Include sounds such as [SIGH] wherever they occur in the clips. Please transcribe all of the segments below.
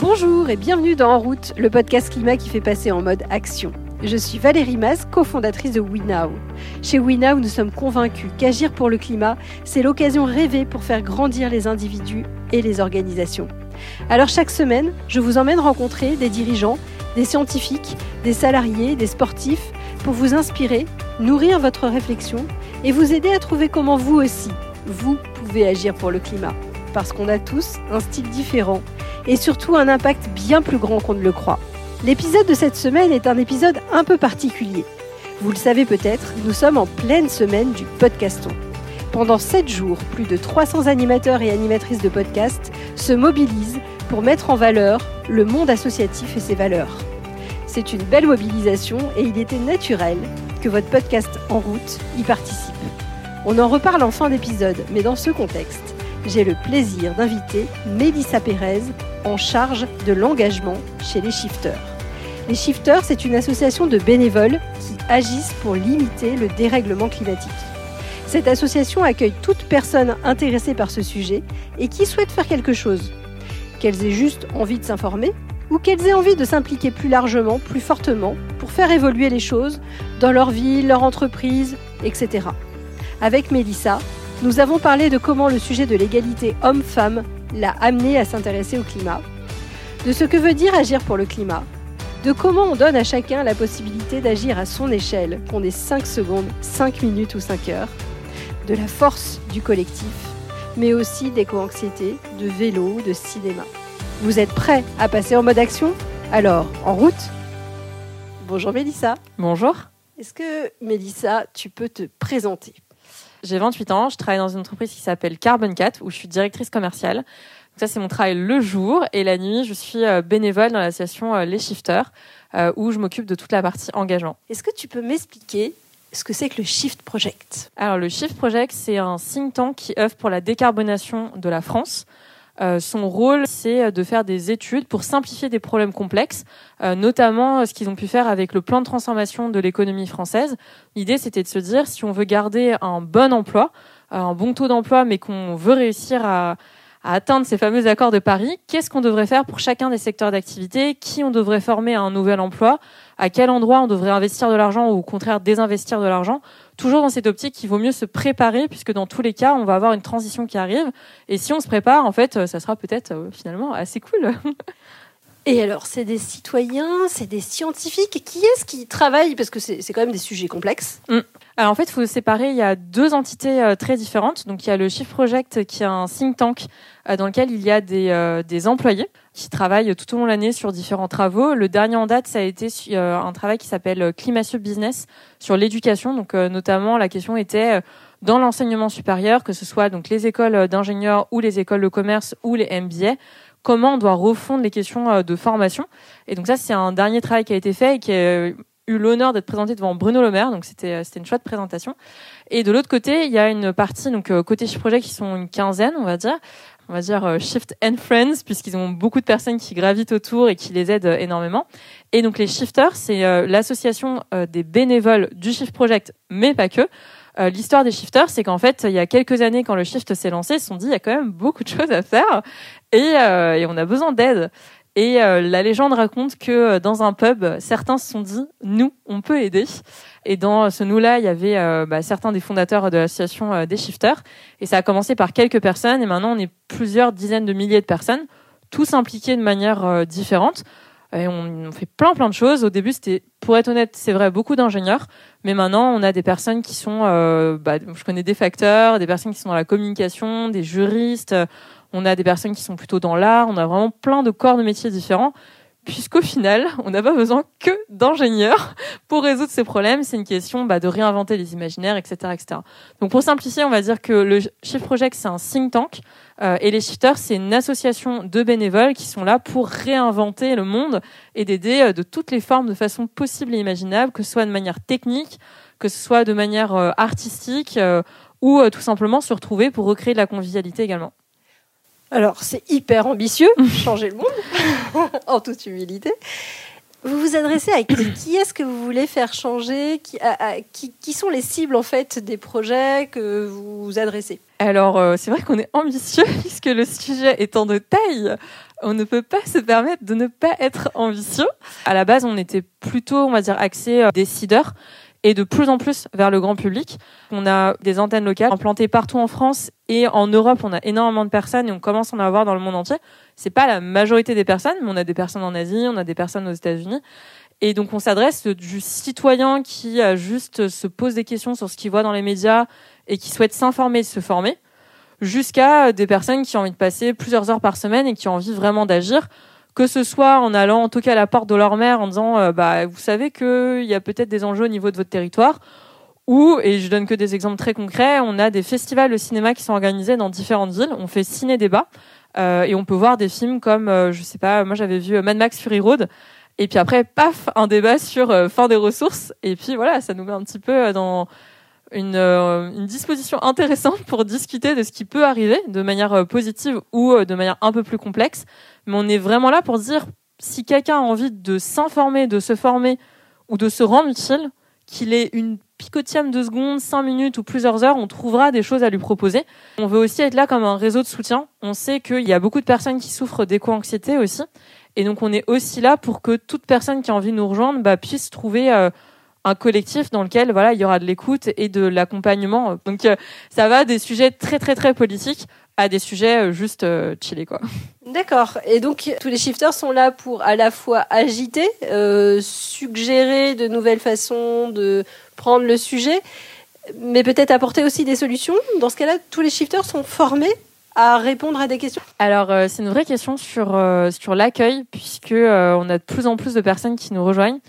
Bonjour et bienvenue dans En route, le podcast climat qui fait passer en mode action. Je suis Valérie Mas, cofondatrice de WeNow. Chez WeNow, nous sommes convaincus qu'agir pour le climat, c'est l'occasion rêvée pour faire grandir les individus et les organisations. Alors chaque semaine, je vous emmène rencontrer des dirigeants, des scientifiques, des salariés, des sportifs, pour vous inspirer, nourrir votre réflexion et vous aider à trouver comment vous aussi, vous pouvez agir pour le climat. Parce qu'on a tous un style différent et surtout un impact bien plus grand qu'on ne le croit. L'épisode de cette semaine est un épisode un peu particulier. Vous le savez peut-être, nous sommes en pleine semaine du podcaston. Pendant 7 jours, plus de 300 animateurs et animatrices de podcasts se mobilisent pour mettre en valeur le monde associatif et ses valeurs. C'est une belle mobilisation et il était naturel que votre podcast En route y participe. On en reparle en fin d'épisode, mais dans ce contexte, j'ai le plaisir d'inviter Mélissa Pérez en charge de l'engagement chez les Shifters. Les Shifters, c'est une association de bénévoles qui agissent pour limiter le dérèglement climatique. Cette association accueille toute personne intéressée par ce sujet et qui souhaite faire quelque chose. Qu'elles aient juste envie de s'informer ou qu'elles aient envie de s'impliquer plus largement, plus fortement, pour faire évoluer les choses dans leur vie, leur entreprise, etc. Avec Mélissa, nous avons parlé de comment le sujet de l'égalité homme-femme l'a amené à s'intéresser au climat, de ce que veut dire agir pour le climat, de comment on donne à chacun la possibilité d'agir à son échelle, qu'on ait 5 secondes, 5 minutes ou 5 heures, de la force du collectif, mais aussi d'éco-anxiété, de vélo, de cinéma. Vous êtes prêts à passer en mode action? Alors, en route Bonjour Mélissa. Bonjour. Est-ce que Mélissa, tu peux te présenter? J'ai 28 ans, je travaille dans une entreprise qui s'appelle Carbon 4 où je suis directrice commerciale. ça c'est mon travail le jour et la nuit, je suis euh, bénévole dans l'association euh, Les Shifters euh, où je m'occupe de toute la partie engagement. Est-ce que tu peux m'expliquer ce que c'est que le Shift Project? Alors le Shift Project, c'est un think tank qui œuvre pour la décarbonation de la France. Euh, son rôle, c'est de faire des études pour simplifier des problèmes complexes, euh, notamment ce qu'ils ont pu faire avec le plan de transformation de l'économie française. L'idée, c'était de se dire, si on veut garder un bon emploi, un bon taux d'emploi, mais qu'on veut réussir à, à atteindre ces fameux accords de Paris, qu'est-ce qu'on devrait faire pour chacun des secteurs d'activité? Qui on devrait former à un nouvel emploi? À quel endroit on devrait investir de l'argent ou au contraire désinvestir de l'argent? Toujours dans cette optique, il vaut mieux se préparer puisque dans tous les cas, on va avoir une transition qui arrive. Et si on se prépare, en fait, ça sera peut-être euh, finalement assez cool. [LAUGHS] Et alors, c'est des citoyens, c'est des scientifiques. Qui est-ce qui travaille? Parce que c'est quand même des sujets complexes. Mm. Alors en fait, il faut séparer. Il y a deux entités euh, très différentes. Donc il y a le Shift Project qui est un think tank euh, dans lequel il y a des, euh, des employés qui travaillent tout au long de l'année sur différents travaux. Le dernier en date, ça a été un travail qui s'appelle Climacieux Business sur l'éducation. Donc notamment, la question était dans l'enseignement supérieur, que ce soit donc les écoles d'ingénieurs ou les écoles de commerce ou les MBA comment on doit refondre les questions euh, de formation. Et donc ça, c'est un dernier travail qui a été fait et qui a eu l'honneur d'être présenté devant Bruno Le. Donc c'était euh, c'était une chouette présentation. Et de l'autre côté, il y a une partie donc euh, côté Shift Project qui sont une quinzaine, on va dire. On va dire Shift and Friends puisqu'ils ont beaucoup de personnes qui gravitent autour et qui les aident énormément. Et donc les shifters, c'est l'association des bénévoles du Shift Project, mais pas que. Euh, l'histoire des shifters, c'est qu'en fait, il y a quelques années, quand le shift s'est lancé, ils se sont dit, il y a quand même beaucoup de choses à faire et, euh, et on a besoin d'aide. Et euh, la légende raconte que dans un pub, certains se sont dit, nous, on peut aider. Et dans ce nous-là, il y avait bah, certains des fondateurs de l'association des shifters. Et ça a commencé par quelques personnes, et maintenant on est plusieurs dizaines de milliers de personnes, tous impliqués de manière différente. Et on, fait plein plein de choses. Au début, c'était, pour être honnête, c'est vrai, beaucoup d'ingénieurs. Mais maintenant, on a des personnes qui sont, euh, bah, je connais des facteurs, des personnes qui sont dans la communication, des juristes. On a des personnes qui sont plutôt dans l'art. On a vraiment plein de corps de métiers différents puisqu'au final, [LAUGHS] on n'a pas besoin que d'ingénieurs pour résoudre ces problèmes. C'est une question bah, de réinventer les imaginaires, etc., etc. Donc pour simplifier, on va dire que le Shift Project, c'est un think tank euh, et les Shifters, c'est une association de bénévoles qui sont là pour réinventer le monde et d'aider euh, de toutes les formes, de façon possible et imaginable, que ce soit de manière technique, que ce soit de manière euh, artistique ou tout simplement se retrouver pour recréer de la convivialité également. Alors, c'est hyper ambitieux, [LAUGHS] changer le monde, [LAUGHS] en toute humilité. Vous vous adressez à qui, qui est-ce que vous voulez faire changer? Qui, qui, sont les cibles en fait des projets que vous adressez? Alors euh, c'est vrai qu'on est ambitieux [LAUGHS] puisque le sujet étant de taille, on ne peut pas se permettre de ne pas être ambitieux. À la base, on était plutôt, on va dire, axé euh, décideurs et de plus en plus vers le grand public. On a des antennes locales implantées partout en France et en Europe, on a énormément de personnes et on commence à en avoir dans le monde entier. C'est pas la majorité des personnes, mais on a des personnes en Asie, on a des personnes aux États-Unis. Et donc on s'adresse du citoyen qui a juste se pose des questions sur ce qu'il voit dans les médias et qui souhaite s'informer, se former, jusqu'à des personnes qui ont envie de passer plusieurs heures par semaine et qui ont envie vraiment d'agir que ce soit en allant toquer à la porte de leur mère en disant euh, bah vous savez qu'il y a peut-être des enjeux au niveau de votre territoire. Ou et je donne que des exemples très concrets on a des festivals de cinéma qui sont organisés dans différentes villes. On fait ciné débat euh, et on peut voir des films comme euh, je sais pas moi j'avais vu Mad Max Fury Road. Et puis après paf un débat sur fin des ressources. Et puis voilà ça nous met un petit peu dans une, une, disposition intéressante pour discuter de ce qui peut arriver de manière positive ou de manière un peu plus complexe mais on est vraiment là pour dire si quelqu'un a envie de s'informer, de se former ou de se rendre utile, qu'il ait une picotième de secondes, cinq minutes ou plusieurs heures, on trouvera des choses à lui proposer. On veut aussi être là comme un réseau de soutien. On sait qu'il y a beaucoup de personnes qui souffrent d'éco-anxiété aussi. Et donc on est aussi là pour que toute personne qui a envie de nous rejoindre bah, puisse trouver euh, un collectif dans lequel voilà il y aura de l'écoute et de l'accompagnement. Donc euh, ça va des sujets très très très politiques à des sujets euh, juste euh, chillés quoi. D'accord. Et donc tous les shifters sont là pour à la fois agiter, euh, suggérer de nouvelles façons de prendre le sujet, mais peut-être apporter aussi des solutions. Dans ce cas-là, tous les shifters sont formés à répondre à des questions? Alors c'est une vraie question sur sur l'accueil puisque on a de plus en plus de personnes qui nous rejoignent.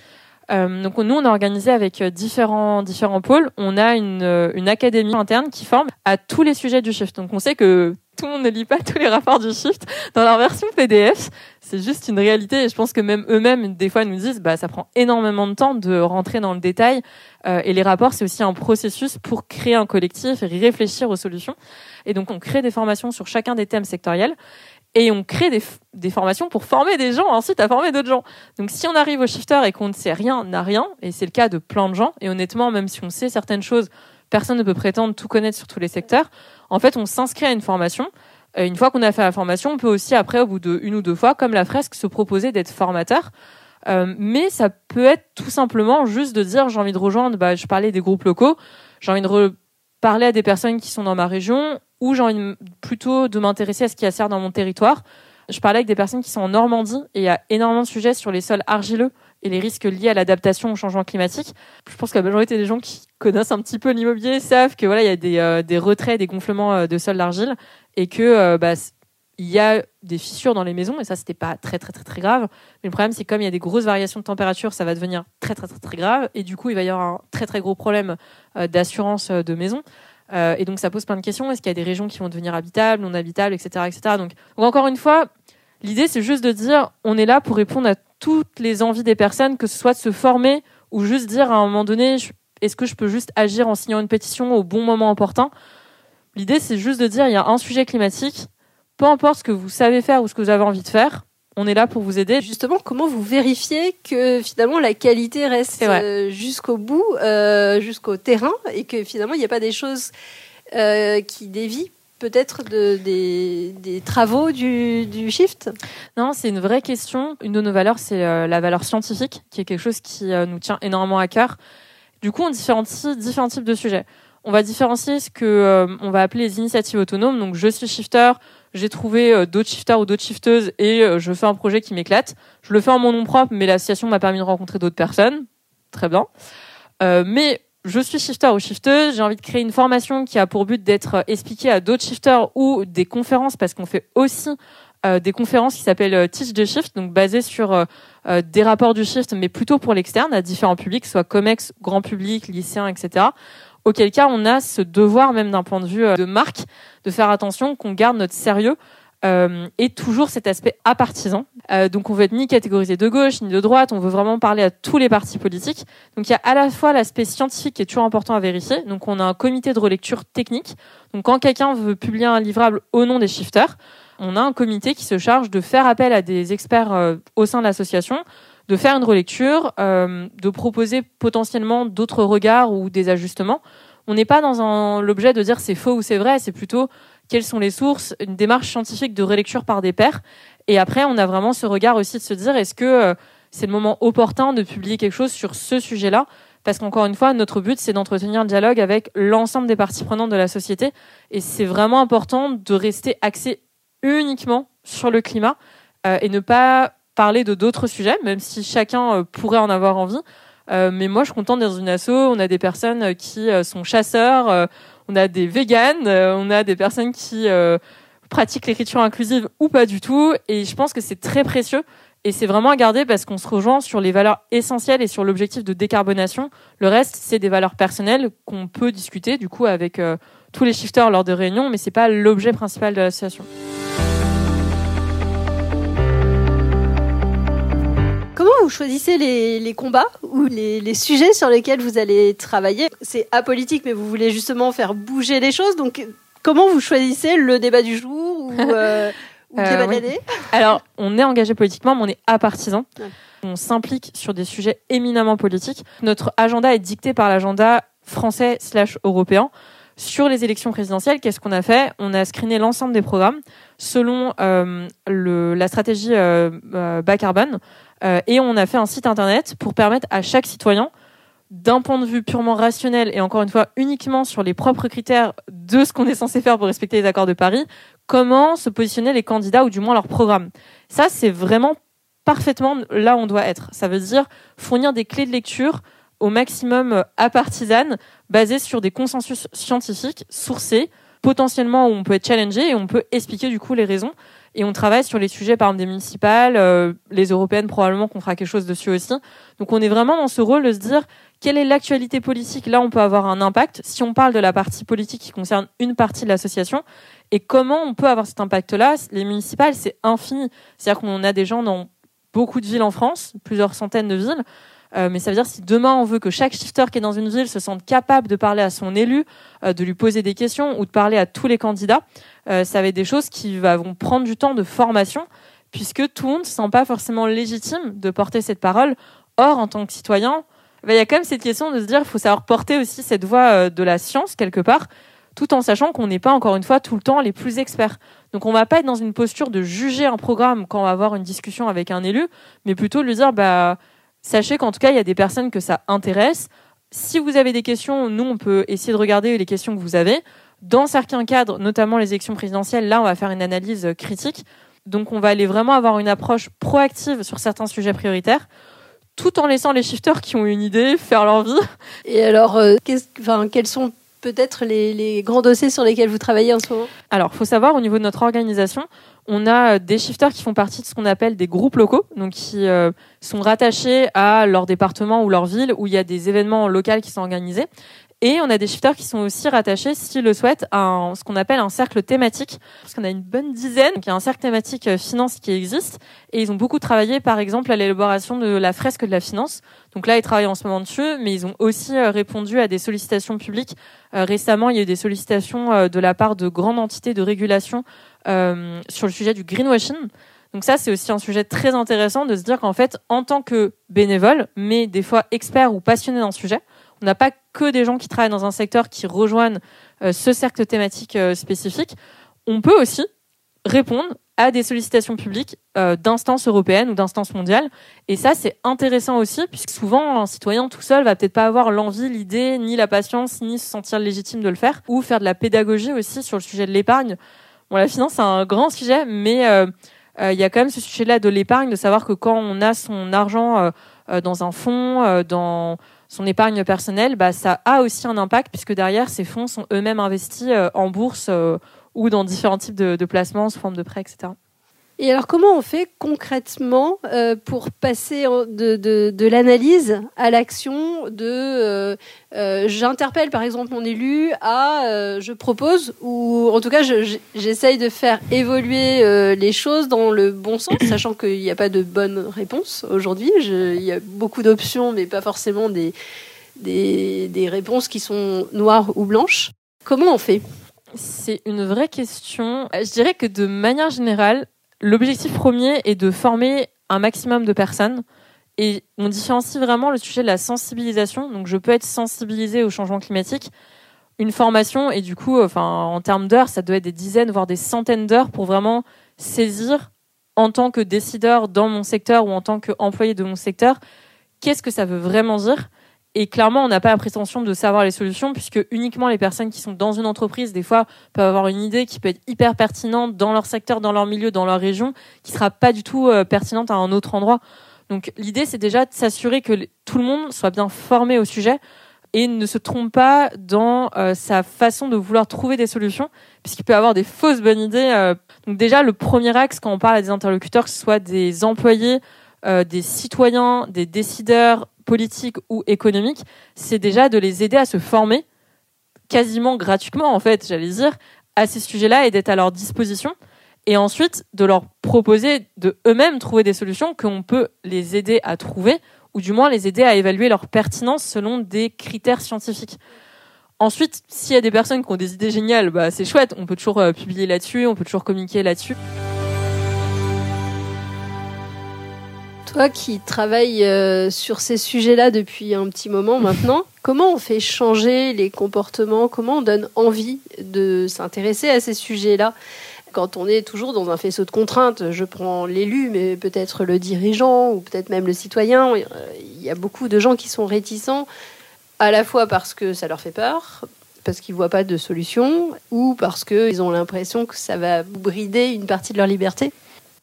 Euh, donc nous, on a organisé avec euh, différents différents pôles. On a une, euh, une académie interne qui forme à tous les sujets du shift. Donc on sait que tout le monde ne lit pas [LAUGHS] tous les rapports du shift dans leur version PDF. C'est juste une réalité et je pense que même eux-mêmes des fois nous disent bah ça prend énormément de temps de rentrer dans le détail euh, et les rapports c'est aussi un processus pour créer un collectif et réfléchir aux solutions. Et donc on crée des formations sur chacun des thèmes sectoriels et on crée des, formations pour former des gens ensuite à former d'autres gens. Donc si on arrive au shifter et qu'on ne sait rien, n'a rien, et c'est le cas de plein de gens, et honnêtement, même si on sait certaines choses, personne ne peut prétendre tout connaître sur tous les secteurs. En fait, on s'inscrit à une formation. Une fois qu'on a fait la formation, on peut aussi après, au bout de une ou deux fois, comme la fresque, se proposer d'être formateur. Euh, mais ça peut être tout simplement juste de dire j'ai envie de rejoindre, bah, je parlais des groupes locaux, j'ai envie de parler à des personnes qui sont dans ma région ou j'ai envie plutôt de m'intéresser à ce qui a serre dans mon territoire. Je parlais avec des personnes qui sont en Normandie et il y a énormément de sujets sur les sols argileux et les risques liés à l'adaptation au changement climatique. Je pense que la majorité des gens qui connaissent un petit peu l'immobilier savent que voilà, il y a des, euh, des retraits, des gonflements euh, de sols d'argile et que euh, bah, il y a des fissures dans les maisons et ça c'était pas très très très très grave. Mais le problème c'est comme il y a des grosses variations de température, ça va devenir très très très très grave et du coup il va y avoir un très très gros problème d'assurance de maison. Euh, et donc ça pose plein de questions. Est-ce qu'il y a des régions qui vont devenir habitables, non habitables, etc., etc. Donc, encore une fois, l'idée c'est juste de dire on est là pour répondre à toutes les envies des personnes, que ce soit de se former ou juste dire à un moment donné est-ce que je peux juste agir en signant une pétition au bon moment opportun? L'idée c'est juste de dire il y a un sujet climatique, peu importe ce que vous savez faire ou ce que vous avez envie de faire, on est là pour vous aider. Justement, comment vous vérifiez que finalement la qualité reste euh, jusqu'au bout, euh, jusqu'au terrain, et que finalement il n'y a pas des choses euh, qui dévient peut-être de, des, travaux du, shift? Non, c'est une vraie question. Une de nos valeurs, c'est la valeur scientifique, qui est quelque chose qui nous tient énormément à cœur. Du coup, on différencie différents types de sujets. On va différencier ce que on va appeler les initiatives autonomes. Donc, je suis shifter, j'ai trouvé euh, d'autres shifters ou d'autres shifteuses et euh, je fais un projet qui m'éclate. Je le fais en mon nom propre, mais l'association m'a permis de rencontrer d'autres personnes. Très bien. Euh, mais je suis shifter ou shifteuse, j'ai envie de créer une formation qui a pour but d'être expliquée à d'autres shifters ou des conférences, parce qu'on fait aussi des conférences qui s'appellent Teach the Shift, donc basées sur des rapports du shift, mais plutôt pour l'externe, à différents publics, soit COMEX, grand public, lycéens, etc auquel cas on a ce devoir même d'un point de vue euh, de marque de faire attention qu'on garde notre sérieux euh, et toujours cet aspect apartisan. Euh, donc on veut être ni catégorisé de gauche ni de droite, on veut vraiment parler à tous les partis politiques. Donc il y a à la fois l'aspect scientifique qui est toujours important à vérifier. Donc on a un comité de relecture technique. Donc quand quelqu'un veut publier un livrable au nom des shifters, on a un comité qui se charge de faire appel à des experts euh, au sein de l'association de faire une relecture, euh, de proposer potentiellement d'autres regards ou des ajustements. On n'est pas dans l'objet de dire c'est faux ou c'est vrai, c'est plutôt quelles sont les sources, une démarche scientifique de relecture par des pairs. Et après, on a vraiment ce regard aussi de se dire, est-ce que c'est le moment opportun de publier quelque chose sur ce sujet-là? Parce qu'encore une fois, notre but, c'est d'entretenir le dialogue avec l'ensemble des parties prenantes de la société. Et c'est vraiment important de rester axé uniquement sur le climat euh, et ne pas parler de d'autres sujets, même si chacun euh, pourrait en avoir envie. Euh, mais moi, je suis contente dans une asso. On a des personnes qui sont chasseurs, on a des véganes, on a des personnes qui pratiquent l'écriture inclusive ou pas du tout. Et je pense que c'est très précieux et c'est vraiment à garder parce qu'on se rejoint sur les valeurs essentielles et sur l'objectif de décarbonation. Le reste, c'est des valeurs personnelles qu'on peut discuter du coup avec euh, tous les shifters lors de réunions, mais c'est pas l'objet principal de l'association. Comment vous choisissez les, combats ou les, les, sujets sur lesquels vous allez travailler? C'est apolitique, mais vous voulez justement faire bouger les choses. Donc, comment vous choisissez le débat du jour ou, [LAUGHS] euh, euh, Alors, on est engagé politiquement, mais on est apartisan. On s'implique sur des sujets éminemment politiques. Notre agenda est dicté par l'agenda français slash européen. Sur les élections présidentielles, qu'est-ce qu'on a fait? On a screené l'ensemble des programmes selon euh, le, la stratégie euh, bas carbone et on a fait un site internet pour permettre à chaque citoyen d'un point de vue purement rationnel et encore une fois uniquement sur les propres critères de ce qu'on est censé faire pour respecter les accords de Paris, comment se positionner les candidats ou du moins leur programme. Ça, c'est vraiment parfaitement là où on doit être. Ça veut dire fournir des clés de lecture au maximum à partisane, basées sur des consensus scientifiques sourcés, potentiellement où on peut être challengé et on peut expliquer du coup les raisons. Et on travaille sur les sujets, par exemple, des municipales, euh, les européennes, probablement qu'on fera quelque chose dessus aussi. Donc on est vraiment dans ce rôle de se dire quelle est l'actualité politique? Là, on peut avoir un impact. Si on parle de la partie politique qui concerne une partie de l'association, et comment on peut avoir cet impact-là? Les municipales, c'est infini. C'est-à-dire qu'on a des gens dans beaucoup de villes en France, plusieurs centaines de villes. Euh, mais ça veut dire si demain on veut que chaque shifter qui est dans une ville se sente capable de parler à son élu, euh, de lui poser des questions ou de parler à tous les candidats, euh, ça va être des choses qui vont prendre du temps de formation puisque tout le monde ne se sent pas forcément légitime de porter cette parole. Or, en tant que citoyen, bah, il y a quand même cette question de se dire, il faut savoir porter aussi cette voix de la science quelque part, tout en sachant qu'on n'est pas encore une fois tout le temps les plus experts. Donc on va pas être dans une posture de juger un programme quand on va avoir une discussion avec un élu, mais plutôt de lui dire bah sachez qu'en tout cas il y a des personnes que ça intéresse. Si vous avez des questions, nous on peut essayer de regarder les questions que vous avez. Dans certains cadres, notamment les élections présidentielles, là on va faire une analyse critique. Donc on va aller vraiment avoir une approche proactive sur certains sujets prioritaires tout en laissant les shifters qui ont une idée faire leur vie. Et alors, euh, quels sont peut-être les, grands dossiers sur lesquels vous travaillez en ce moment Alors, faut savoir, au niveau de notre organisation, on a euh, des shifters qui font partie de ce qu'on appelle des groupes locaux, donc qui euh, sont rattachés à leur département ou leur ville où il y a des événements locaux qui sont organisés. Et on a des shifters qui sont aussi rattachés, s'ils le souhaitent, à ce qu'on appelle un cercle thématique, parce qu'on a une bonne dizaine, qui a un cercle thématique euh, finance qui existe, et ils ont beaucoup travaillé, par exemple, à l'élaboration de la fresque de la finance. Donc là, ils travaillent en ce moment dessus, mais ils ont aussi euh, répondu à des sollicitations publiques. Euh, récemment, il y a eu des sollicitations de la part de grandes entités de régulation sur le sujet du greenwashing. Donc ça, c'est aussi un sujet très intéressant de se dire qu'en fait, en tant que bénévole, mais des fois expert ou passionné le sujet, on n'a pas que des gens qui travaillent dans un secteur qui rejoignent euh, ce cercle thématique euh, spécifique. On peut aussi répondre à des sollicitations publiques euh, d'instances européennes ou d'instances mondiales. Et ça, c'est intéressant aussi, puisque souvent, un citoyen tout seul va peut-être pas avoir l'envie, l'idée, ni la patience, ni se sentir légitime de le faire, ou faire de la pédagogie aussi sur le sujet de l'épargne. Bon, la finance, c'est un grand sujet, mais il y a quand même ce sujet-là de l'épargne, de savoir que quand on a son argent dans un fonds, dans son épargne personnelle, bah, ça a aussi un impact puisque derrière, ces fonds sont eux-mêmes investis euh, en bourse euh, ou dans différents types de, de placements sous forme de prêts, etc. Et alors, comment on fait concrètement euh, pour passer de, de, de l'analyse à l'action de euh, euh, j'interpelle par exemple mon élu à je propose ou en tout cas j'essaye de faire évoluer les choses dans le bon sens, [COUGHS] sachant qu'il n'y a pas de bonne réponse aujourd'hui. Il y a beaucoup d'options, mais pas forcément des, des, des réponses qui sont noires ou blanches. Comment on fait? C'est une vraie question. Je dirais que de manière générale, L'objectif premier est de former un maximum de personnes. Et on différencie vraiment le sujet de la sensibilisation. Donc, je peux être sensibilisé au changement climatique. Une formation, et du coup, enfin, en termes d'heures, ça doit être des dizaines, voire des centaines d'heures pour vraiment saisir en tant que décideur dans mon secteur ou en tant qu'employé de mon secteur, qu'est-ce que ça veut vraiment dire? Et clairement, on n'a pas la prétention de savoir les solutions, puisque uniquement les personnes qui sont dans une entreprise, des fois, peuvent avoir une idée qui peut être hyper pertinente dans leur secteur, dans leur milieu, dans leur région, qui sera pas du tout euh, pertinente à un autre endroit. Donc, l'idée, c'est déjà de s'assurer que tout le monde soit bien formé au sujet et ne se trompe pas dans euh, sa façon de vouloir trouver des solutions, puisqu'il peut avoir des fausses bonnes idées. Euh. Donc, déjà, le premier axe, quand on parle à des interlocuteurs, que ce soit des employés, des citoyens, des décideurs, politique ou économique, c'est déjà de les aider à se former quasiment gratuitement, en fait, j'allais dire, à ces sujets-là et d'être à leur disposition. Et ensuite, de leur proposer de eux-mêmes trouver des solutions qu'on peut les aider à trouver, ou du moins les aider à évaluer leur pertinence selon des critères scientifiques. Ensuite, s'il y a des personnes qui ont des idées géniales, bah, c'est chouette, on peut toujours euh, publier là-dessus, on peut toujours communiquer là-dessus. Toi qui travailles euh, sur ces sujets-là depuis un petit moment [LAUGHS] maintenant, comment on fait changer les comportements? Comment on donne envie de s'intéresser à ces sujets-là? Quand on est toujours dans un faisceau de contraintes, je prends l'élu, mais peut-être le dirigeant ou peut-être même le citoyen, il y a beaucoup de gens qui sont réticents, à la fois parce que ça leur fait peur, parce qu'ils ne voient pas de solution, ou parce qu'ils ont l'impression que ça va brider une partie de leur liberté.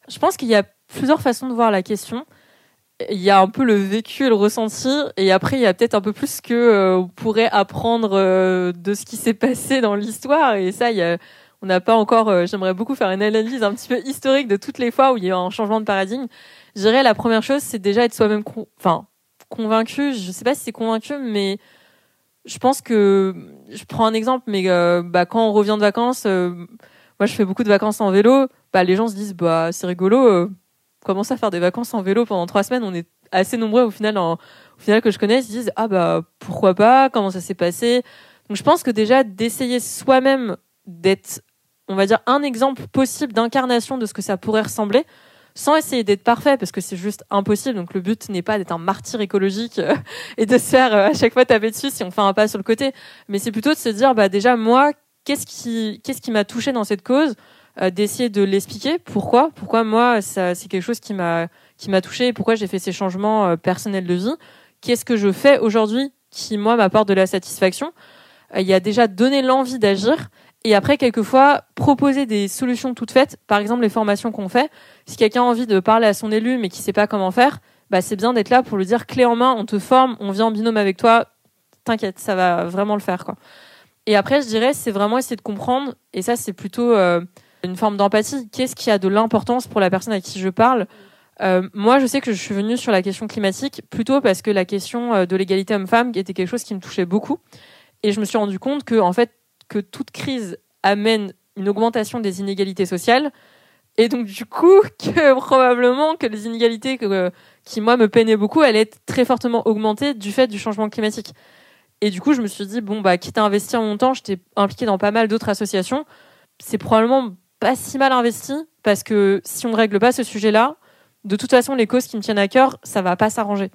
Je pense qu'il y a plusieurs façons de voir la question il y a un peu le vécu et le ressenti et après il y a peut-être un peu plus que euh, on pourrait apprendre euh, de ce qui s'est passé dans l'histoire et ça il y a, on n'a pas encore euh, j'aimerais beaucoup faire une analyse un petit peu historique de toutes les fois où il y a un changement de paradigme. Je dirais la première chose c'est déjà être soi-même enfin convaincu. Je sais pas si c'est convaincu mais je pense que je prends un exemple mais bah quand on revient de vacances moi je fais beaucoup de vacances en vélo bah les gens se disent bah c'est rigolo commence à faire des vacances en vélo pendant trois semaines, on est assez nombreux au final, au final que je connais, ils se disent ah bah pourquoi pas, comment ça s'est passé? Donc je pense que déjà d'essayer soi-même d'être, on va dire, un exemple possible d'incarnation de ce que ça pourrait ressembler, sans essayer d'être parfait parce que c'est juste impossible. Donc le but n'est pas d'être un martyr écologique euh, [LAUGHS] et de se faire euh, à chaque fois taper dessus si on fait un pas sur le côté, mais c'est plutôt de se dire bah déjà moi qu'est-ce qui qu'est-ce qui m'a touché dans cette cause? D'essayer de l'expliquer. Pourquoi? Pourquoi moi, ça, c'est quelque chose qui m'a qui m'a touché. Pourquoi j'ai fait ces changements euh, personnels de vie? Qu'est-ce que je fais aujourd'hui qui moi m'apporte de la satisfaction? Euh, Il y a déjà donné l'envie d'agir. Et après, quelquefois, proposer des solutions toutes faites, par exemple les formations qu'on fait. Si quelqu'un a envie de parler à son élu mais qui sait pas comment faire, bah c'est bien d'être là pour lui dire clé en main, on te forme, on vient en binôme avec toi. T'inquiète, ça va vraiment le faire quoi. Et après, je dirais, c'est vraiment essayer de comprendre. Et ça, c'est plutôt une forme d'empathie. Qu'est-ce qui a de l'importance pour la personne à qui je parle? Euh, moi, je sais que je suis venue sur la question climatique plutôt parce que la question euh, de l'égalité homme-femme était quelque chose qui me touchait beaucoup, et je me suis rendu compte que en fait que toute crise amène une augmentation des inégalités sociales, et donc du coup [LAUGHS] que probablement que les inégalités qui moi me peinaient beaucoup, allaient être très fortement augmentées du fait du changement climatique. Et du coup, je me suis dit bon bah quitte à investir mon temps, j'étais impliquée dans pas mal d'autres associations, c'est probablement pas si mal investi parce que si on ne règle pas ce sujet-là, de toute façon, les causes qui me tiennent à cœur, ça va pas s'arranger.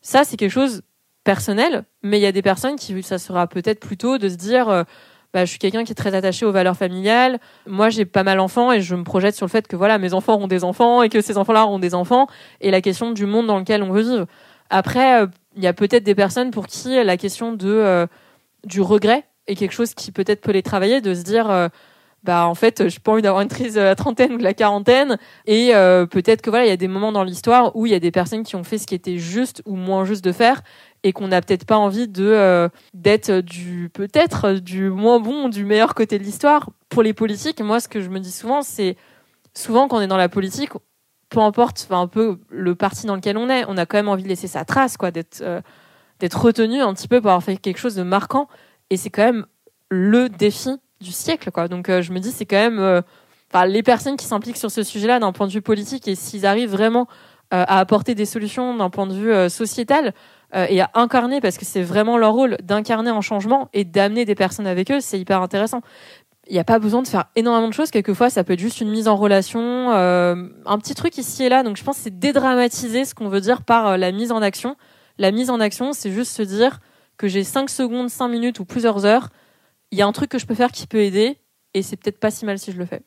Ça, c'est quelque chose personnel, mais il y a des personnes qui, ça sera peut-être plutôt de se dire, euh, bah, je suis quelqu'un qui est très attaché aux valeurs familiales. Moi, j'ai pas mal d'enfants et je me projette sur le fait que voilà, mes enfants auront des enfants et que ces enfants-là auront des enfants et la question du monde dans lequel on veut vivre. Après, euh, il y a peut-être des personnes pour qui la question de euh, du regret est quelque chose qui peut-être peut les travailler, de se dire bah en fait j'ai pas envie d'avoir une crise de la trentaine ou de la quarantaine. Et euh, peut-être que voilà il y a des moments dans l'histoire où il y a des personnes qui ont fait ce qui était juste ou moins juste de faire et qu'on n'a peut-être pas envie de euh, d'être du peut-être du moins bon du meilleur côté de l'histoire. Pour les politiques moi ce que je me dis souvent c'est souvent quand on est dans la politique peu importe enfin un peu le parti dans lequel on est on a quand même envie de laisser sa trace quoi d'être euh, d'être retenu un petit peu pour avoir fait quelque chose de marquant. Et c'est quand même le défi du siècle, quoi. Donc euh, je me dis, c'est quand même, euh, les personnes qui s'impliquent sur ce sujet-là d'un point de vue politique et s'ils arrivent vraiment euh, à apporter des solutions d'un point de vue sociétal et à incarner, parce que c'est vraiment leur rôle d'incarner un changement et d'amener des personnes avec eux, c'est hyper intéressant. Il n'y a pas besoin de faire énormément de choses. Quelquefois, ça peut être juste une mise en relation, un petit truc ici et là. Donc, je pense que c'est dédramatiser ce qu'on veut dire par la mise en action. La mise en action, c'est juste se dire que j'ai 5 secondes, 5 minutes ou plusieurs heures il y a un truc que je peux faire qui peut aider et c'est peut-être pas si mal si je le fais.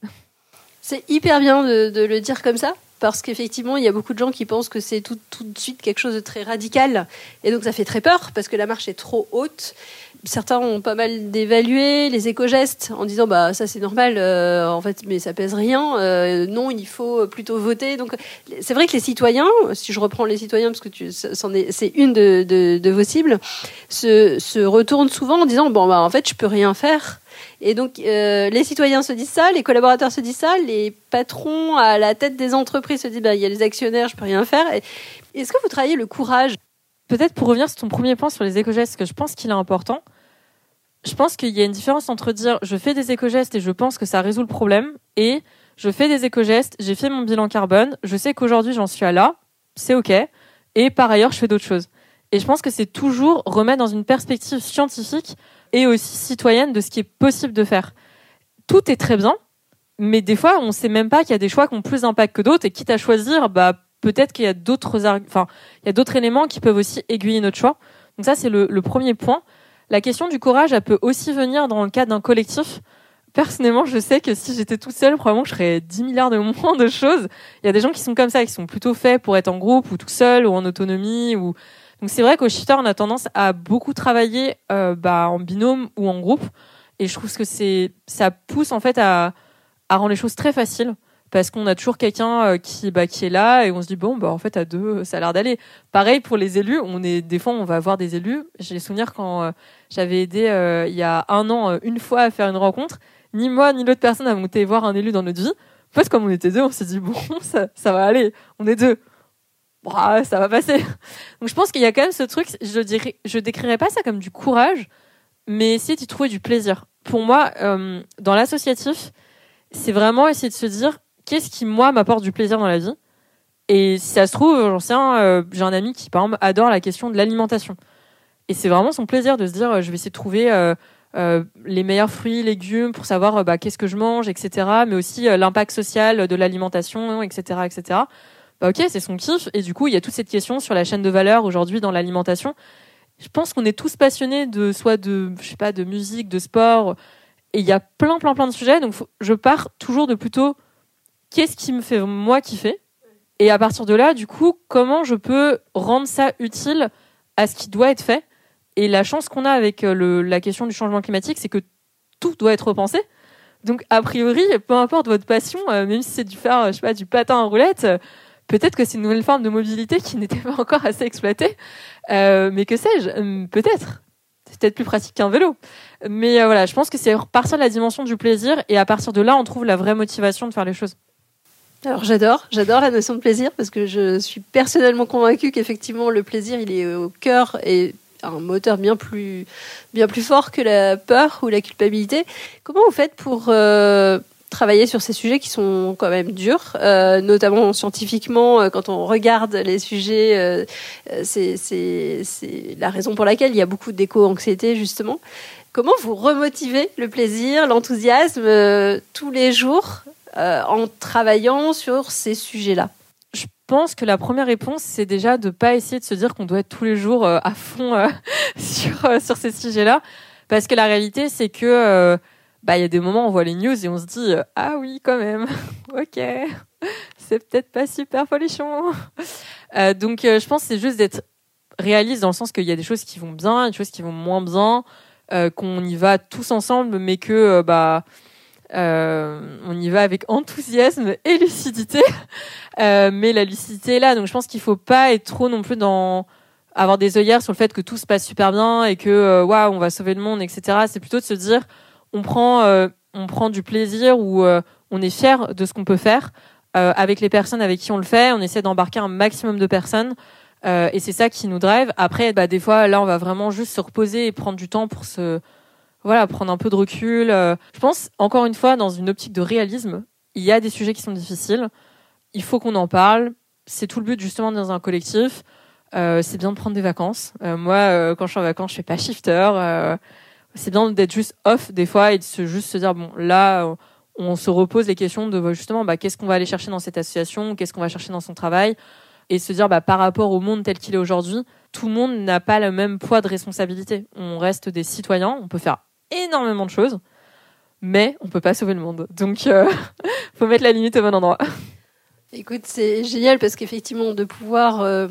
C'est hyper bien de, le dire comme ça parce qu'effectivement, il y a beaucoup de gens qui pensent que c'est tout, de suite quelque chose de très radical. Et donc, ça fait très peur parce que la marche est trop haute. Certains ont pas mal d'évaluer les éco-gestes en disant bah ça c'est normal euh, en fait mais ça pèse rien euh, non il faut plutôt voter donc c'est vrai que les citoyens si je reprends les citoyens parce que c'est une de, vos cibles se, se retournent souvent en disant bon bah en fait je peux rien faire et donc, euh, les citoyens se disent ça, les collaborateurs se disent ça, les patrons à la tête des entreprises se disent bah, il y a les actionnaires, je peux rien faire. Est-ce que vous travaillez le courage Peut-être pour revenir sur ton premier point sur les éco-gestes, que je pense qu'il est important. Je pense qu'il y a une différence entre dire je fais des éco-gestes et je pense que ça résout le problème et je fais des éco-gestes, j'ai fait mon bilan carbone, je sais qu'aujourd'hui j'en suis à là, c'est ok, et par ailleurs je fais d'autres choses. Et je pense que c'est toujours remettre dans une perspective scientifique et aussi citoyenne de ce qui est possible de faire. Tout est très bien, mais des fois, on sait même pas qu'il y a des choix qui ont plus d'impact que d'autres, et quitte à choisir, bah, peut-être qu'il y a d'autres, enfin, il y a d'autres éléments qui peuvent aussi aiguiller notre choix. Donc ça, c'est le, premier point. La question du courage, elle peut aussi venir dans le cadre d'un collectif. Personnellement, je sais que si j'étais toute seule, probablement que je ferais 10 milliards de moins de choses. Il y a des gens qui sont comme ça, qui sont plutôt faits pour être en groupe ou tout seul ou en autonomie donc c'est vrai qu'au shifter, on a tendance à beaucoup travailler euh, bah, en binôme ou en groupe. Et je trouve que ça pousse en fait à rendre les choses très faciles parce qu'on a toujours quelqu'un euh, qui bah, qui est là et on se dit bon bah en fait à deux ça a l'air d'aller. Pareil pour les élus, on est des fois on va voir des élus. J'ai souvenir quand euh, j'avais aidé il y a un an une fois à faire une rencontre, ni moi ni l'autre personne a monté voir un élu dans notre vie. En fait comme on était deux, on s'est dit bon [LAUGHS] ça va aller, on est deux ça va passer. Donc je pense qu'il y a quand même ce truc, je dirais, je décrirais pas ça comme du courage, mais essayer d'y trouver du plaisir. Pour moi, euh, dans l'associatif, c'est vraiment essayer de se dire qu'est-ce qui moi m'apporte du plaisir dans la vie? Et si ça se trouve, j'en sais euh, j'ai un ami qui par exemple adore la question de l'alimentation. Et c'est vraiment son plaisir de se dire euh, je vais essayer de trouver les meilleurs fruits, légumes pour savoir bah, qu'est-ce que je mange, etc. Mais aussi l'impact social de l'alimentation, etc., etc bah ok, c'est son kiff. Et du coup, il y a toute cette question sur la chaîne de valeur aujourd'hui dans l'alimentation. Je pense qu'on est tous passionnés de soit de, je sais pas, de musique, de sport. Et il y a plein, plein, plein de sujets. Donc, je pars toujours de plutôt qu'est-ce qui me fait moi kiffer? Et à partir de là, du coup, comment je peux rendre ça utile à ce qui doit être fait? Et la chance qu'on a avec euh, le, la question du changement climatique, c'est que tout doit être repensé. Donc, a priori, peu importe votre passion, euh, même si c'est du faire, je sais pas, du patin en roulette, peut-être que c'est une nouvelle forme de mobilité qui [LAUGHS] n'était pas encore assez exploitée. Euh, mais que sais-je? Peut-être. C'est peut-être plus pratique qu'un vélo. Mais euh, voilà, je pense que c'est partir de la dimension du plaisir et à partir de là, on trouve la vraie motivation de faire les choses. Alors j'adore, j'adore la notion de plaisir parce que je suis personnellement convaincue qu'effectivement le plaisir il est au cœur et un moteur bien plus bien plus fort que la peur ou la culpabilité. Comment vous faites pour euh, travailler sur ces sujets qui sont quand même durs, euh, notamment scientifiquement, euh, quand on regarde les sujets, euh, c'est la raison pour laquelle il y a beaucoup d'éco-anxiété, justement. Comment vous remotivez le plaisir, l'enthousiasme tous les jours en travaillant sur ces sujets-là. Je pense que la première réponse, c'est déjà de ne pas essayer de se dire qu'on doit être tous les jours à fond [LAUGHS] sur, sur ces sujets-là. Parce que la réalité, c'est que bah il y a des moments où on voit les news et on se dit euh, ah oui quand même. [LAUGHS] Ok. C'est peut-être pas super folichon. Euh, donc euh, je pense c'est juste d'être réaliste dans le sens qu'il y a des choses qui vont bien des choses qui vont moins bien qu'on y va tous ensemble mais que bah on y va avec enthousiasme et lucidité [LAUGHS] mais la lucidité est là donc je pense qu'il faut pas être trop non plus dans avoir des œillères sur le fait que tout se passe super bien et que waouh on va sauver le monde etc c'est plutôt de se dire on prend, euh, on prend du plaisir ou euh, on est fier de ce qu'on peut faire euh, avec les personnes avec qui on le fait. On essaie d'embarquer un maximum de personnes. et c'est ça qui nous drive. Après, bah, des fois, là, on va vraiment juste se reposer et prendre du temps pour se, voilà, prendre un peu de recul. je pense, encore une fois, dans une optique de réalisme, il y a des sujets qui sont difficiles. Il faut qu'on en parle. C'est tout le but, justement, dans un collectif. c'est bien de prendre des vacances. moi, quand je suis en vacances, je fais pas shifter c'est bien d'être juste off des fois et de se juste se dire bon là on se repose les questions de justement bah, qu'est-ce qu'on va aller chercher dans cette association, qu'est-ce qu'on va chercher dans son travail? Et se dire bah, par rapport au monde tel qu'il est aujourd'hui, tout le monde n'a pas le même poids de responsabilité. On reste des citoyens, on peut faire énormément de choses, mais on peut pas sauver le monde. Donc, euh, [LAUGHS] faut mettre la limite au bon endroit. [LAUGHS] Écoute, c'est génial parce qu'effectivement, de pouvoir euh,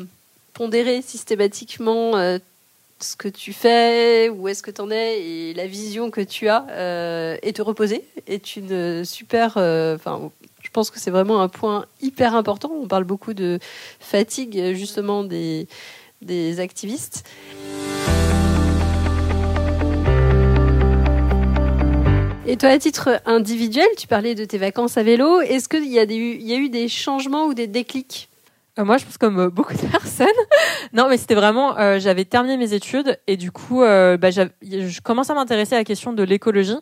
pondérer systématiquement euh, ce que tu fais, où est-ce que tu en es et la vision que tu as euh, et te reposer est une super. Je pense que c'est vraiment un point hyper important. On parle beaucoup de fatigue justement des, des activistes. Et toi, à titre individuel, tu parlais de tes vacances à vélo. Est-ce qu'il y, a eu des changements ou des déclics? Euh, moi, je pense comme euh, beaucoup de [LAUGHS] personnes. non, mais c'était vraiment, euh, j'avais terminé mes études et du coup, bah, je commence à m'intéresser à la question de l'écologie,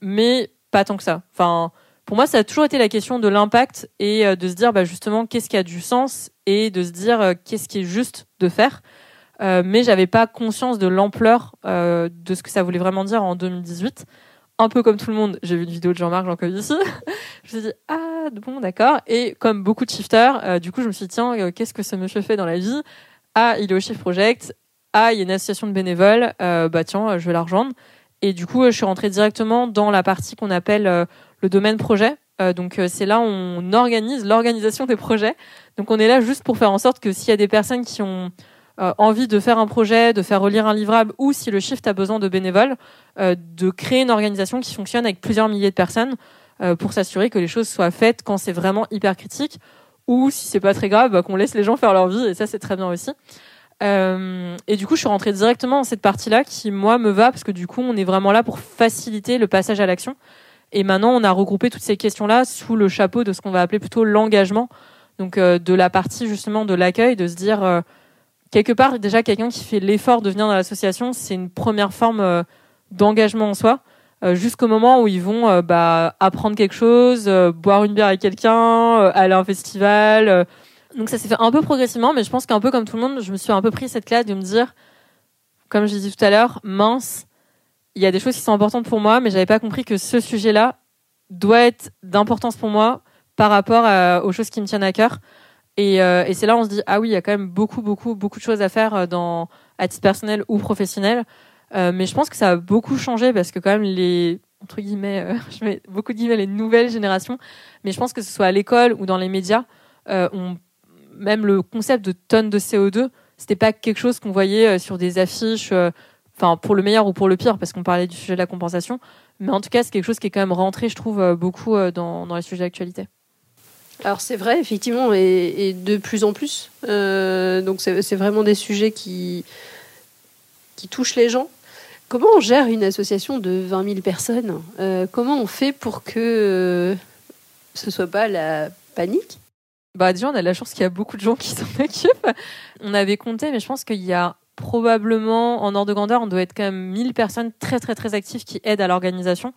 mais pas tant que ça. Enfin, pour moi, ça a toujours été la question de l'impact et de se dire, bah, justement, qu'est-ce qui a du sens et de se dire qu'est-ce qui est juste de faire. mais j'avais pas conscience de l'ampleur de ce que ça voulait vraiment dire en 2018 un peu comme tout le monde, j'ai vu une vidéo de Jean-Marc ici. [LAUGHS] je me suis dit, ah, bon, d'accord. Et comme beaucoup de shifters, euh, du coup, je me suis dit, tiens, euh, qu'est-ce que ce monsieur fait dans la vie? Ah, il est au Shift Project. Ah, il y a une association de bénévoles. Euh, bah, tiens, je vais la rejoindre. Et du coup, je suis rentrée directement dans la partie qu'on appelle le domaine projet. donc, c'est là où on organise l'organisation des projets. Donc, on est là juste pour faire en sorte que s'il y a des personnes qui ont euh, envie de faire un projet, de faire relire un livrable, ou si le shift a besoin de bénévoles, euh, de créer une organisation qui fonctionne avec plusieurs milliers de personnes euh, pour s'assurer que les choses soient faites quand c'est vraiment hyper critique, ou si c'est pas très grave, bah, qu'on laisse les gens faire leur vie, et ça c'est très bien aussi. et du coup, je suis rentrée directement dans cette partie-là qui, moi, me va parce que du coup, on est vraiment là pour faciliter le passage à l'action. Et maintenant, on a regroupé toutes ces questions-là sous le chapeau de ce qu'on va appeler plutôt l'engagement. Donc, de la partie justement de l'accueil, de se dire, quelque part, déjà, quelqu'un qui fait l'effort de venir dans l'association, c'est une première forme euh, d'engagement en soi. Euh, jusqu'au moment où ils vont euh, bah, apprendre quelque chose, boire une bière avec quelqu'un, aller à un festival. Donc ça s'est fait un peu progressivement, mais je pense qu'un peu comme tout le monde, je me suis un peu pris cette classe de me dire, comme je dit tout à l'heure, mince, il y a des choses qui sont importantes pour moi, mais j'avais pas compris que ce sujet-là doit être d'importance pour moi par rapport aux choses qui me tiennent à cœur. Euh, et, c'est là où on se dit ah oui, il y a quand même beaucoup, beaucoup, beaucoup de choses à faire euh, dans à titre personnel ou professionnel. Euh, mais je pense que ça a beaucoup changé parce que quand même les entre guillemets, [LAUGHS] je mets beaucoup de guillemets les nouvelles générations. Mais je pense que ce soit à l'école ou dans les médias, on, même le concept de tonnes de CO2, c'était pas quelque chose qu'on voyait sur des affiches. Enfin, pour le meilleur ou pour le pire, parce qu'on parlait du sujet de la compensation. Mais en tout cas, c'est quelque chose qui est quand même rentré, je trouve, beaucoup dans, dans les sujets d'actualité. Alors c'est vrai, effectivement, et, de plus en plus. Euh, donc c'est vraiment des sujets qui, qui touchent les gens. Comment on gère une association de 20 000 personnes? Euh, Comment on fait pour que euh, ce soit pas la panique? Bah déjà on a la chance qu'il y a beaucoup de gens qui s'en occupent. On avait compté, mais je pense qu'il y a probablement en ordre de grandeur, on doit être quand même 1000 personnes très très très actives qui aident à l'organisation.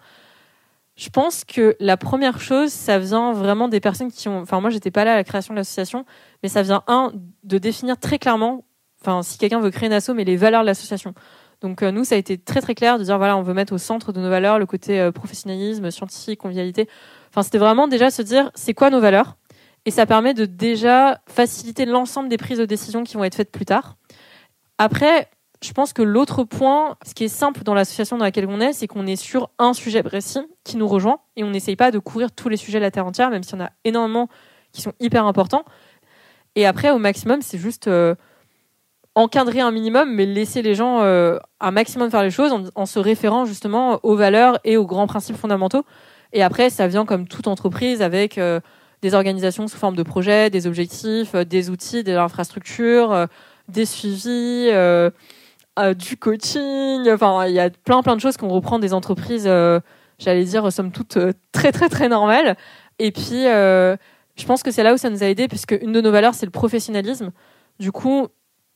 Je pense que la première chose, ça vient vraiment des personnes qui ont. Enfin, moi, j'étais pas là à la création de l'association, mais ça vient un de définir très clairement. Enfin, si quelqu'un veut créer une asso, mais les valeurs de l'association. Donc euh, nous, ça a été très très clair de dire voilà, on veut mettre au centre de nos valeurs le côté euh, professionnalisme, scientifique, convivialité. Enfin, c'était vraiment déjà se dire c'est quoi nos valeurs, et ça permet de déjà faciliter l'ensemble des prises de décision qui vont être faites plus tard. Après, je pense que l'autre point, ce qui est simple dans l'association dans laquelle on est, c'est qu'on est sur un sujet précis qui nous rejoint et on n'essaye pas de couvrir tous les sujets de la Terre entière, même s'il y en a énormément qui sont hyper importants. Et après, au maximum, c'est juste euh, encadrer un minimum, mais laisser les gens euh, un maximum faire les choses en, se référant justement aux valeurs et aux grands principes fondamentaux. Et après, ça vient comme toute entreprise avec euh, des organisations sous forme de projets, des objectifs, des outils, des infrastructures, des suivis euh, du coaching. Enfin, il y a plein plein de choses qu'on reprend des entreprises, euh, j'allais dire, somme toute euh, très très très normales. Et puis, je pense que c'est là où ça nous a aidé, puisque une de nos valeurs, c'est le professionnalisme. Du coup,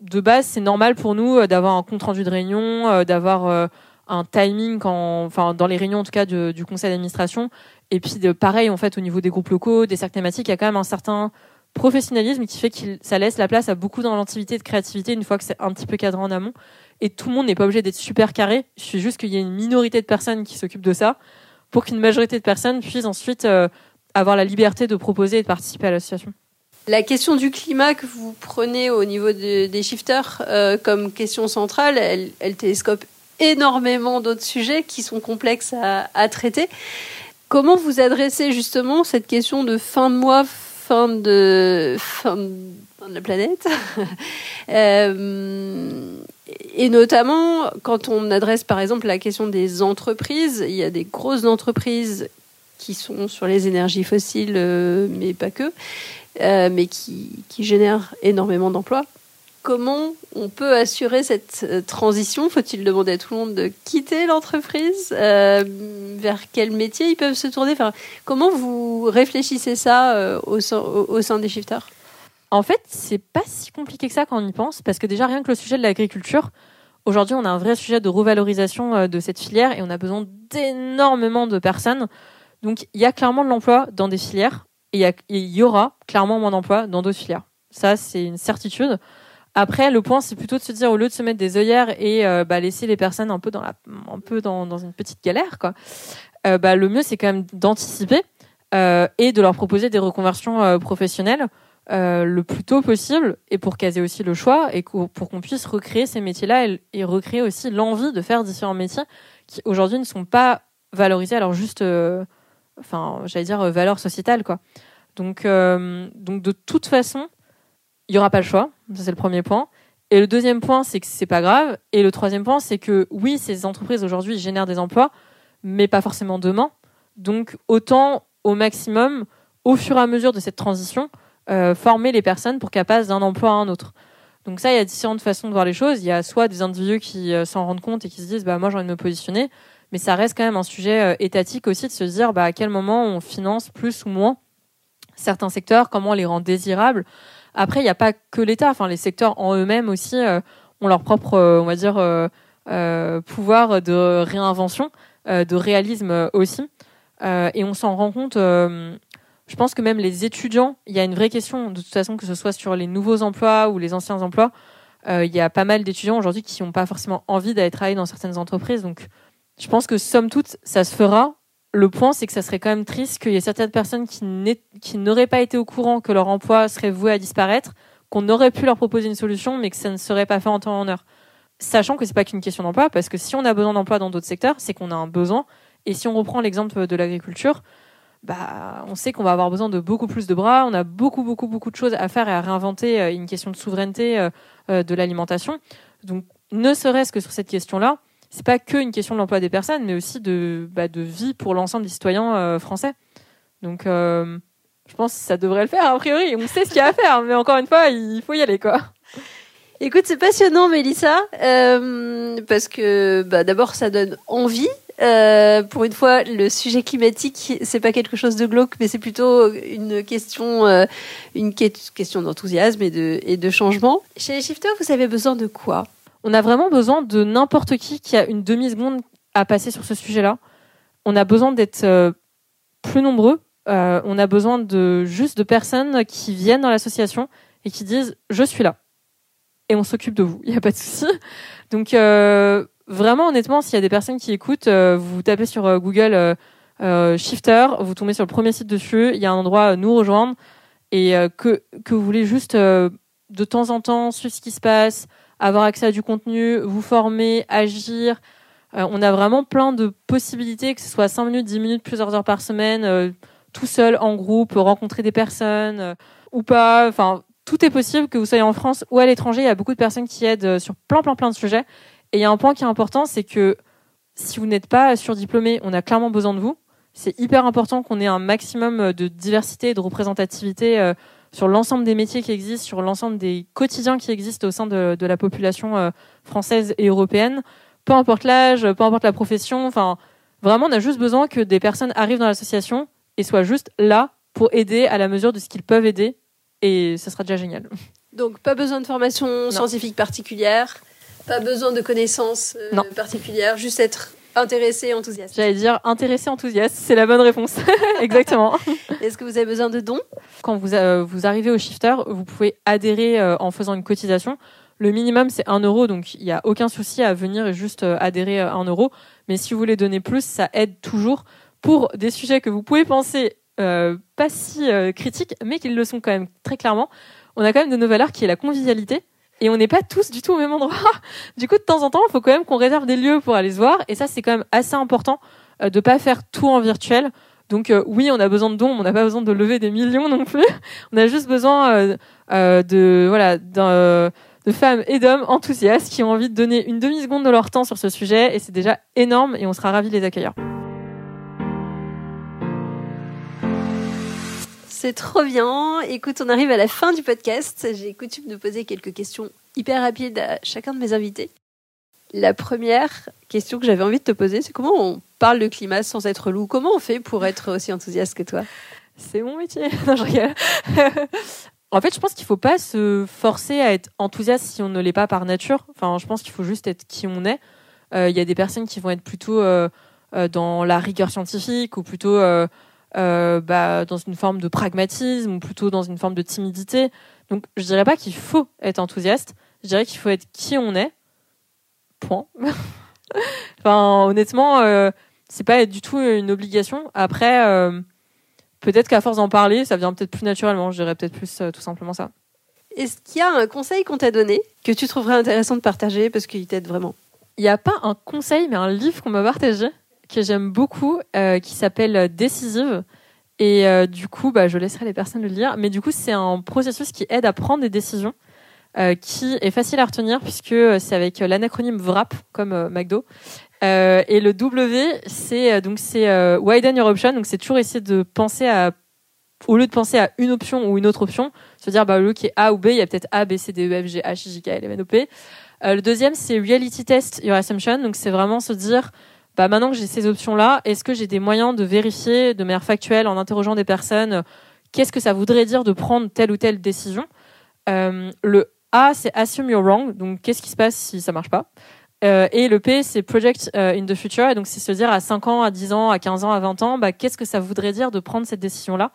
de base, c'est normal pour nous d'avoir un compte rendu de réunion, d'avoir un timing quand, enfin, dans les réunions en tout cas du conseil d'administration. Et puis, de, pareil, en fait, au niveau des groupes locaux, des cercles thématiques, il y a quand même un certain professionnalisme qui fait que ça laisse la place à beaucoup d'inventivité et de créativité une fois que c'est un petit peu cadré en amont et tout le monde n'est pas obligé d'être super carré. Je suis juste qu'il y a une minorité de personnes qui s'occupent de ça pour qu'une majorité de personnes puissent ensuite euh, avoir la liberté de proposer et de participer à l'association. La question du climat que vous prenez au niveau des shifters euh, comme question centrale, elle, elle télescope énormément d'autres sujets qui sont complexes à, à, traiter. Comment vous adressez justement cette question de fin de mois, fin de, de, la planète. [LAUGHS] euh, et notamment, quand on adresse par exemple la question des entreprises, il y a des grosses entreprises qui sont sur les énergies fossiles, euh, mais pas que, euh, mais qui, qui génèrent énormément d'emplois. Comment on peut assurer cette euh, transition Faut-il demander à tout le monde de quitter l'entreprise Vers quel métier ils peuvent se tourner? Comment vous réfléchissez ça au, sein, au sein des shifters? En fait, c'est pas si compliqué que ça quand on y pense, parce que déjà rien que le sujet de l'agriculture, aujourd'hui on a un vrai sujet de revalorisation de cette filière et on a besoin d'énormément de personnes donc il y a clairement de l'emploi dans des filières et il y, aura clairement moins d'emplois dans d'autres filières. Ça, c'est une certitude. Après, le point, c'est plutôt de se dire, au lieu de se mettre des œillères et euh, bah, laisser les personnes un peu dans, une petite galère, quoi, euh, bah, le mieux, c'est quand même d'anticiper euh, et de leur proposer des reconversions professionnelles le plus tôt possible et pour caser aussi le choix et pour qu'on puisse recréer ces métiers-là et, recréer aussi l'envie de faire différents métiers qui aujourd'hui ne sont pas valorisés. Alors juste enfin, j'allais dire valeur sociétale, quoi. Donc, donc de toute façon, il y aura pas le choix. Ça c'est le premier point. Et le deuxième point, c'est que c'est pas grave. Et le troisième point, c'est que oui, ces entreprises aujourd'hui génèrent des emplois, mais pas forcément demain. Donc autant au maximum, au fur et à mesure de cette transition, euh, former les personnes pour qu'elles passent d'un emploi à un autre. Donc ça, il y a différentes façons de voir les choses. Il y a soit des individus qui s'en rendent compte et qui se disent, bah moi j'ai envie de me positionner mais ça reste quand même un sujet euh, étatique aussi de se dire bah, à quel moment on finance plus ou moins certains secteurs, comment on les rend désirables. Après, il n'y a pas que l'État, enfin les secteurs en eux-mêmes aussi euh, ont leur propre, euh, on va dire, pouvoir de réinvention, de réalisme aussi. et on s'en rend compte. je pense que même les étudiants, il y a une vraie question, de toute façon, que ce soit sur les nouveaux emplois ou les anciens emplois. Il y a pas mal d'étudiants aujourd'hui qui n'ont pas forcément envie d'aller travailler dans certaines entreprises, donc je pense que somme toute, ça se fera. Le point, c'est que ça serait quand même triste qu'il y ait certaines personnes qui n'auraient pas été au courant que leur emploi serait voué à disparaître, qu'on aurait pu leur proposer une solution, mais que ça ne serait pas fait en temps et en heure. Sachant que c'est pas qu'une question d'emploi, parce que si on a besoin d'emploi dans d'autres secteurs, c'est qu'on a un besoin. Et si on reprend l'exemple de l'agriculture, bah, on sait qu'on va avoir besoin de beaucoup plus de bras. On a beaucoup, beaucoup, beaucoup de choses à faire et à réinventer. Euh, une question de souveraineté euh, euh, de l'alimentation. Donc, ne serait-ce que sur cette question-là, c'est pas que une question de l'emploi des personnes, mais aussi de, bah, de vie pour l'ensemble des citoyens euh, français. Donc, euh, je pense que ça devrait le faire, a priori. On sait ce qu'il y a à faire, mais encore une fois, il faut y aller, quoi. Écoute, c'est passionnant, Mélissa, euh, parce que bah, d'abord, ça donne envie. Pour une fois, le sujet climatique, c'est pas quelque chose de glauque, mais c'est plutôt une question, une question d'enthousiasme et de, et de changement. Chez les shifters, vous avez besoin de quoi? On a vraiment besoin de n'importe qui qui a une demi-seconde à passer sur ce sujet-là. On a besoin d'être euh, plus nombreux. Euh, on a besoin de juste de personnes qui viennent dans l'association et qui disent je suis là et on s'occupe de vous. Il n'y a pas de souci. Donc euh, vraiment honnêtement, s'il y a des personnes qui écoutent, vous tapez sur Google Shifter, vous tombez sur le premier site dessus. Il y a un endroit nous rejoindre et que que vous voulez juste de temps en temps suivre ce qui se passe avoir accès à du contenu, vous former, agir. Euh, on a vraiment plein de possibilités, que ce soit 5 minutes, 10 minutes, plusieurs heures par semaine, euh, tout seul, en groupe, rencontrer des personnes euh, ou pas. Enfin, tout est possible, que vous soyez en France ou à l'étranger. Il y a beaucoup de personnes qui aident sur plein, plein, plein de sujets. Et il y a un point qui est important, c'est que si vous n'êtes pas surdiplômé, on a clairement besoin de vous. C'est hyper important qu'on ait un maximum de diversité et de représentativité sur l'ensemble des métiers qui existent, sur l'ensemble des quotidiens qui existent au sein de, de la population euh, française et européenne, peu importe l'âge, peu importe la profession, enfin, vraiment, on a juste besoin que des personnes arrivent dans l'association et soient juste là pour aider à la mesure de ce qu'ils peuvent aider, et ça sera déjà génial. Donc, pas besoin de formation scientifique particulière, pas besoin de connaissances euh, particulières, juste être Intéressé, enthousiaste. J'allais dire intéressé, enthousiaste, c'est la bonne réponse. [LAUGHS] Exactement. Est-ce que vous avez besoin de dons? Quand vous, euh, vous arrivez au shifter, vous pouvez adhérer euh, en faisant une cotisation. Le minimum, c'est 1 euro, donc il n'y a aucun souci à venir et juste euh, adhérer à 1 euro. Mais si vous voulez donner plus, ça aide toujours pour des sujets que vous pouvez penser pas si critiques, mais qu'ils le sont quand même très clairement. On a quand même de nos valeurs qui est la convivialité et on n'est pas tous du tout au même endroit. [LAUGHS] Du coup, de temps en temps, il faut quand même qu'on réserve des lieux pour aller se voir. Et ça, c'est quand même assez important euh, de pas faire tout en virtuel. Donc oui, on a besoin de dons, mais on n'a pas besoin de lever des millions non plus. [LAUGHS] On a juste besoin de voilà de femmes et d'hommes enthousiastes qui ont envie de donner une demi-seconde de leur temps sur ce sujet et c'est déjà énorme et on sera ravis de les accueillir. C'est trop bien. Écoute, on arrive à la fin du podcast. J'ai coutume de poser quelques questions hyper rapides à chacun de mes invités. La première question que j'avais envie de te poser, c'est comment on parle de climat sans être loup? Comment on fait pour être aussi enthousiaste que toi? C'est mon métier. [LAUGHS] Non, je rigole. [LAUGHS] En fait, je pense qu'il faut pas se forcer à être enthousiaste si on ne l'est pas par nature. Enfin, je pense qu'il faut juste être qui on est. Euh, il y a des personnes qui vont être plutôt euh, euh, dans la rigueur scientifique ou plutôt bah, dans une forme de pragmatisme ou plutôt dans une forme de timidité. Donc, je dirais pas qu'il faut être enthousiaste. Je dirais qu'il faut être qui on est. Point. [LAUGHS] enfin, honnêtement, c'est pas du tout une obligation. Après peut-être qu'à force d'en parler, ça vient peut-être plus naturellement. Je dirais peut-être plus euh, tout simplement ça. Est-ce qu'il y a un conseil qu'on t'a donné que tu trouverais intéressant de partager parce qu'il t'aide vraiment? Il n'y a pas un conseil, mais un livre qu'on m'a partagé que j'aime beaucoup, euh, qui s'appelle Décisive. Et euh, du coup, bah, je laisserai les personnes le lire. Mais du coup, c'est un processus qui aide à prendre des décisions, qui est facile à retenir puisque c'est avec l'anacronyme VRAP, comme McDo. Euh, et le W, c'est euh, donc c'est euh, widen your option. Donc c'est toujours essayer de penser à au lieu de penser à une option ou une autre option, se dire bah au lieu qu'il y ait A ou B, il y a peut-être A, B, C, D, E, F, G, H, I, J, K, L, M, N, O, P. Euh, le deuxième, c'est reality test your assumption. Donc c'est vraiment se dire bah maintenant que j'ai ces options là, est-ce que j'ai des moyens de vérifier de manière factuelle en interrogeant des personnes qu'est-ce que ça voudrait dire de prendre telle ou telle décision? Euh, le A, c'est assume you're wrong. Donc qu'est-ce qui se passe si ça marche pas? Euh, et le P, c'est Project euh, in the Future. Et donc, c'est se dire à 5 ans, à 10 ans, à 15 ans, à 20 ans, bah, qu'est-ce que ça voudrait dire de prendre cette décision-là?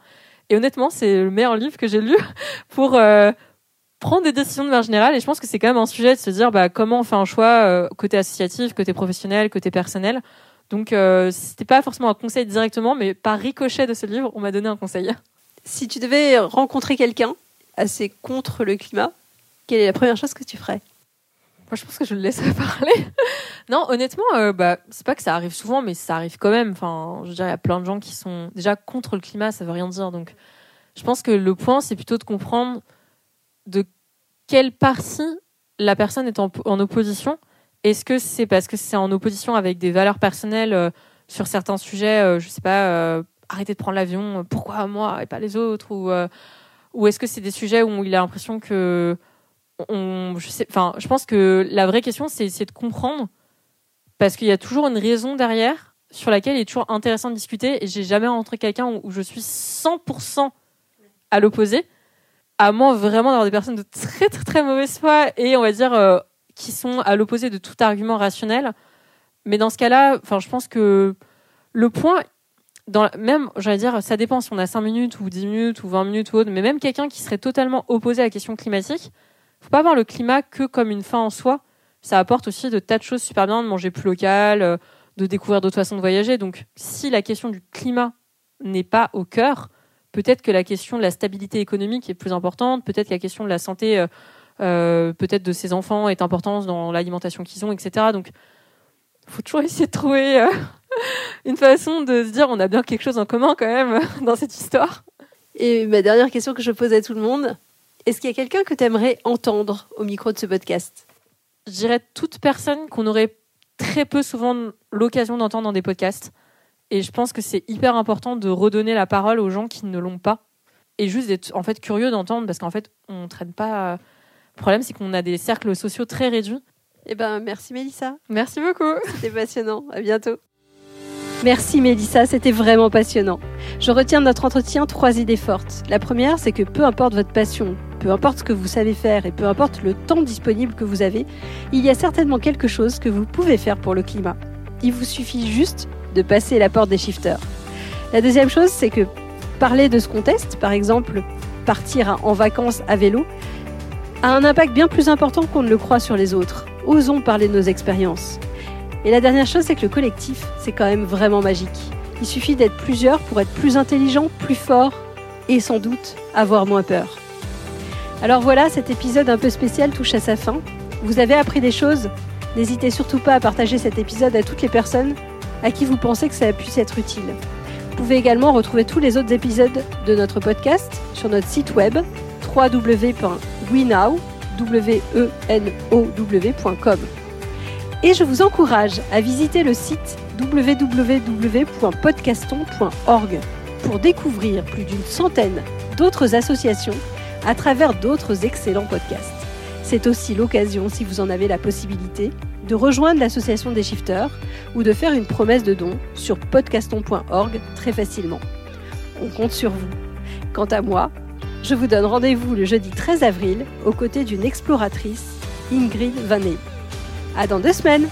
Et honnêtement, c'est le meilleur livre que j'ai lu [LAUGHS] pour euh, prendre des décisions de manière générale. Et je pense que c'est quand même un sujet de se dire bah, comment on fait un choix côté associatif, côté professionnel, côté personnel. Donc, c'était pas forcément un conseil directement, mais par ricochet de ce livre, on m'a donné un conseil. Si tu devais rencontrer quelqu'un assez contre le climat, quelle est la première chose que tu ferais? Moi, je pense que je le laisserai [LAUGHS] parler. non, honnêtement, euh, bah, c'est pas que ça arrive souvent, mais ça arrive quand même. Enfin, je veux dire, il y a plein de gens qui sont déjà contre le climat, ça veut rien dire. Donc, je pense que le point, c'est plutôt de comprendre de quelle partie la personne est en, opposition. Est-ce que c'est parce que c'est en opposition avec des valeurs personnelles euh, sur certains sujets, euh, je sais pas, arrêter de prendre l'avion, pourquoi moi et pas les autres, ou, ou est-ce que c'est des sujets où il a l'impression que je sais, enfin, je pense que la vraie question, c'est essayer de comprendre, parce qu'il y a toujours une raison derrière sur laquelle il est toujours intéressant de discuter. Et j'ai jamais rencontré quelqu'un où, je suis 100% à l'opposé, à moins vraiment d'avoir des personnes de très très très mauvaise foi et on va dire euh, qui sont à l'opposé de tout argument rationnel. Mais dans ce cas-là, enfin, je pense que le point, même, j'allais dire, ça dépend si on a 5 minutes ou 10 minutes ou 20 minutes ou autre, mais même quelqu'un qui serait totalement opposé à la question climatique, faut pas voir le climat que comme une fin en soi. Ça apporte aussi de tas de choses super bien, de manger plus local, euh, de découvrir d'autres façons de voyager. Donc, si la question du climat n'est pas au cœur, peut-être que la question de la stabilité économique est plus importante, peut-être que la question de la santé, euh, euh, peut-être de ses enfants est importante dans l'alimentation qu'ils ont, etc. Donc, faut toujours essayer de trouver [LAUGHS] une façon de se dire on a bien quelque chose en commun quand même [LAUGHS] dans cette histoire. Et ma dernière question que je pose à tout le monde, est-ce qu'il y a quelqu'un que tu aimerais entendre au micro de ce podcast? Je dirais toute personne qu'on aurait très peu souvent l'occasion d'entendre dans des podcasts. Et je pense que c'est hyper important de redonner la parole aux gens qui ne l'ont pas. Et juste d'être en fait curieux d'entendre parce qu'en fait, on ne traîne pas. Le problème, c'est qu'on a des cercles sociaux très réduits. Eh ben, merci Mélissa. Merci beaucoup. C'était passionnant. À bientôt. Merci Mélissa, c'était vraiment passionnant. Je retiens de notre entretien trois idées fortes. La première, c'est que peu importe votre passion, peu importe ce que vous savez faire et peu importe le temps disponible que vous avez, il y a certainement quelque chose que vous pouvez faire pour le climat. Il vous suffit juste de passer la porte des shifters. La deuxième chose, c'est que parler de ce qu'on teste, par exemple partir en vacances à vélo, a un impact bien plus important qu'on ne le croit sur les autres. Osons parler de nos expériences. Et la dernière chose, c'est que le collectif, c'est quand même vraiment magique. Il suffit d'être plusieurs pour être plus intelligent, plus fort et sans doute avoir moins peur. Alors voilà, cet épisode un peu spécial touche à sa fin. Vous avez appris des choses N'hésitez surtout pas à partager cet épisode à toutes les personnes à qui vous pensez que ça a pu être utile. Vous pouvez également retrouver tous les autres épisodes de notre podcast sur notre site web www.wenow.com. Et je vous encourage à visiter le site www.podcaston.org pour découvrir plus d'une centaine d'autres associations à travers d'autres excellents podcasts. C'est aussi l'occasion, si vous en avez la possibilité, de rejoindre l'association des shifters ou de faire une promesse de don sur podcaston.org très facilement. On compte sur vous. Quant à moi, je vous donne rendez-vous le jeudi 13 avril aux côtés d'une exploratrice, Ingrid Vanet. À dans deux semaines!